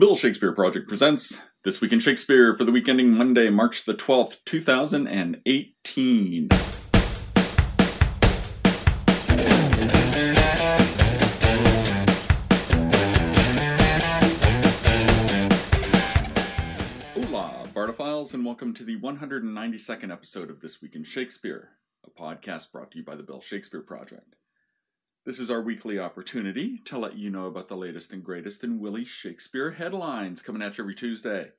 Bill Shakespeare Project presents This Week in Shakespeare for the week ending Monday, March the 12th, 2018. Hola, Bardophiles, and welcome to the 192nd episode of This Week in Shakespeare, a podcast brought to you by the Bill Shakespeare Project. This is our weekly opportunity to let you know about the latest and greatest in Willie Shakespeare headlines coming at you every Tuesday.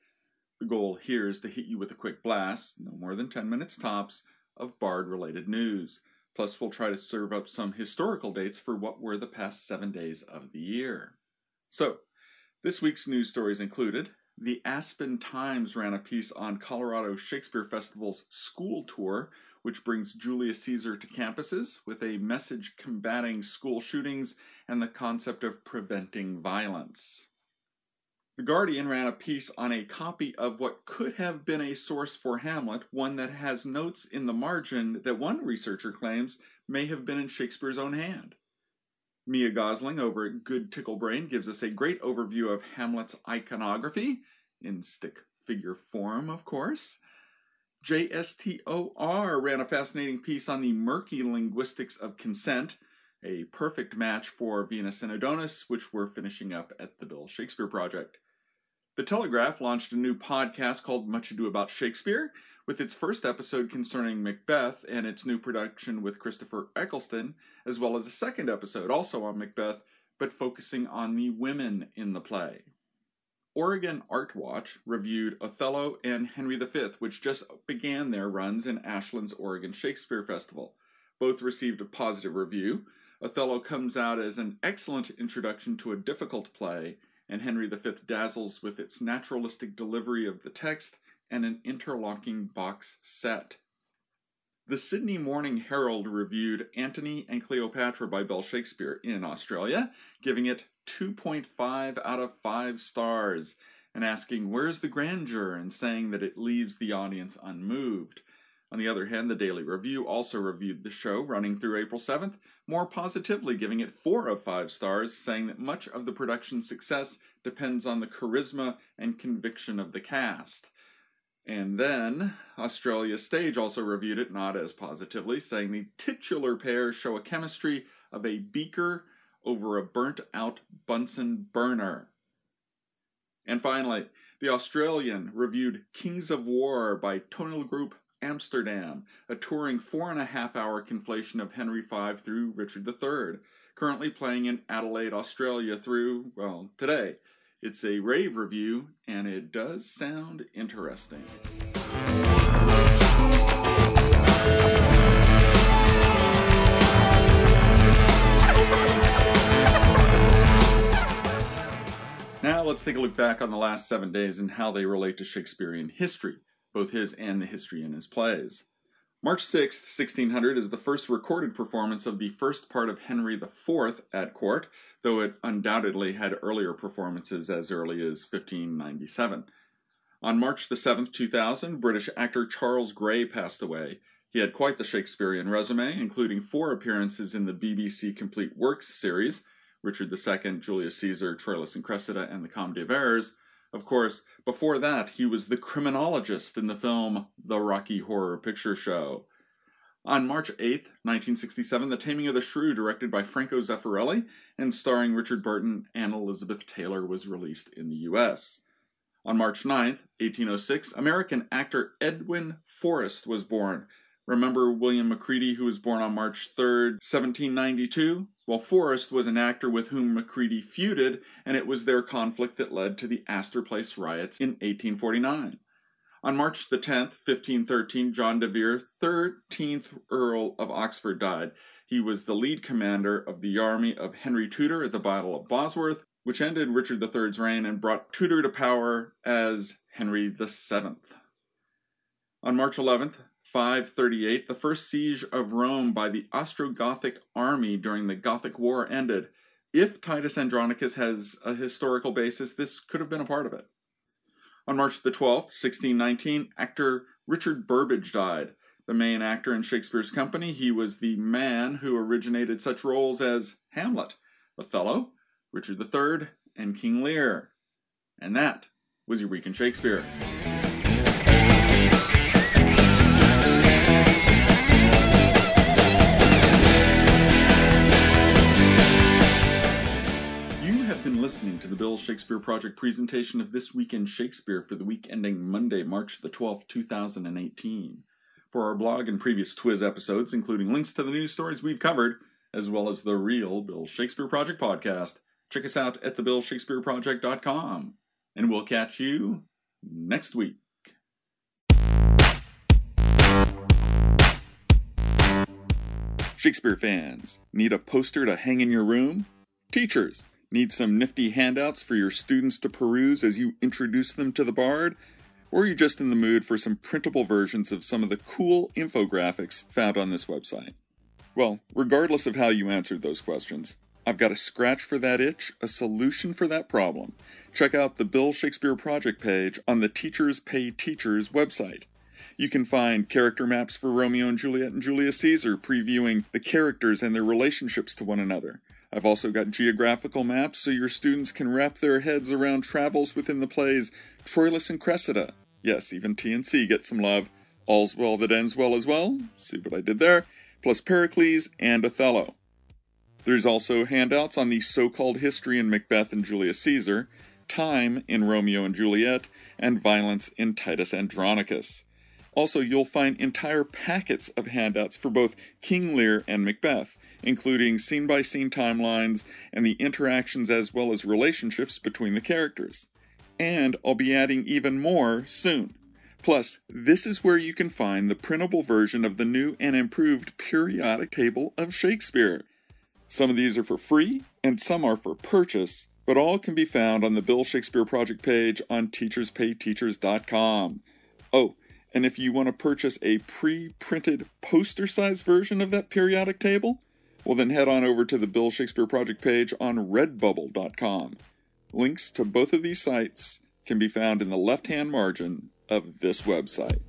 The goal here is to hit you with a quick blast, no more than 10 minutes tops, of Bard related news. Plus, we'll try to serve up some historical dates for what were the past seven days of the year. So, this week's news stories included the Aspen Times ran a piece on Colorado Shakespeare Festival's school tour, which brings Julius Caesar to campuses with a message combating school shootings and the concept of preventing violence. The Guardian ran a piece on a copy of what could have been a source for Hamlet, one that has notes in the margin that one researcher claims may have been in Shakespeare's own hand. Mya Gosling over at Good Tickle Brain gives us a great overview of Hamlet's iconography, in stick figure form, of course. JSTOR ran a fascinating piece on the murky linguistics of consent, a perfect match for Venus and Adonis, which we're finishing up at the Bill Shakespeare Project. The Telegraph launched a new podcast called Much Ado About Shakespeare, with its first episode concerning Macbeth and its new production with Christopher Eccleston, as well as a second episode also on Macbeth, but focusing on the women in the play. Oregon Art Watch reviewed Othello and Henry V, which just began their runs in Ashland's Oregon Shakespeare Festival. Both received a positive review. Othello comes out as an excellent introduction to a difficult play, and Henry V dazzles with its naturalistic delivery of the text and an interlocking box set. The Sydney Morning Herald reviewed Antony and Cleopatra by Bell Shakespeare in Australia, giving it 2.5 out of 5 stars and asking, Where's the grandeur? and saying that it leaves the audience unmoved. On the other hand, the Daily Review also reviewed the show running through April 7th, more positively giving it 4 of 5 stars, saying that much of the production's success depends on the charisma and conviction of the cast. And then, Australia Stage also reviewed it not as positively, saying the titular pair show a chemistry of a beaker over a burnt out Bunsen burner. And finally, The Australian reviewed Kings of War by Toneelgroep Amsterdam, a touring four and a half hour conflation of Henry V through Richard III, currently playing in Adelaide, Australia through, well, today. It's a rave review, and it does sound interesting. Now let's take a look back on the last seven days and how they relate to Shakespearean history, both his and the history in his plays. March 6, 1600 is the first recorded performance of the first part of Henry IV at court, though it undoubtedly had earlier performances as early as 1597. On March the 7th, 2000, British actor Charles Gray passed away. He had quite the Shakespearean resume, including four appearances in the BBC Complete Works series, Richard II, Julius Caesar, Troilus and Cressida, and the Comedy of Errors. Of course, before that, he was the criminologist in the film The Rocky Horror Picture Show. On March 8, 1967, The Taming of the Shrew, directed by Franco Zeffirelli and starring Richard Burton and Elizabeth Taylor, was released in the U.S. On March 9, 1806, American actor Edwin Forrest was born. Remember William Macready, who was born on March 3, 1792? Well, Forrest was an actor with whom Macready feuded, and it was their conflict that led to the Astor Place riots in 1849. On March the 10th, 1513, John de Vere, 13th Earl of Oxford, died. He was the lead commander of the army of Henry Tudor at the Battle of Bosworth, which ended Richard III's reign and brought Tudor to power as Henry VII. On March 11th, 538, the first siege of Rome by the Ostrogothic army during the Gothic War ended. If Titus Andronicus has a historical basis, this could have been a part of it. On March the 12th, 1619, actor Richard Burbage died. The main actor in Shakespeare's company, he was the man who originated such roles as Hamlet, Othello, Richard III, and King Lear. And that was in Shakespeare. Shakespeare Project presentation of This Week in Shakespeare for the week ending Monday, March the 12th, 2018. For our blog and previous Twiz episodes, including links to the news stories we've covered, as well as the real Bill Shakespeare Project podcast, check us out at thebillshakespeareproject.com. And we'll catch you next week. Shakespeare fans, need a poster to hang in your room? Teachers, need some nifty handouts for your students to peruse as you introduce them to the bard? Or are you just in the mood for some printable versions of some of the cool infographics found on this website? Well, regardless of how you answered those questions, I've got a scratch for that itch, a solution for that problem. Check out the Bill Shakespeare Project page on the Teachers Pay Teachers website. You can find character maps for Romeo and Juliet and Julius Caesar, previewing the characters and their relationships to one another. I've also got geographical maps so your students can wrap their heads around travels within the plays Troilus and Cressida. Yes, even TNC gets some love. All's well that ends well as well. See what I did there? Plus Pericles and Othello. There's also handouts on the so called history in Macbeth and Julius Caesar, time in Romeo and Juliet, and violence in Titus Andronicus. Also, you'll find entire packets of handouts for both King Lear and Macbeth, including scene by scene timelines and the interactions as well as relationships between the characters. And I'll be adding even more soon. Plus, this is where you can find the printable version of the new and improved periodic table of Shakespeare. Some of these are for free, and some are for purchase, but all can be found on the Bill Shakespeare Project page on teacherspayteachers.com. Oh, and if you want to purchase a pre printed poster size version of that periodic table, well, then head on over to the Bill Shakespeare Project page on redbubble.com. Links to both of these sites can be found in the left hand margin of this website.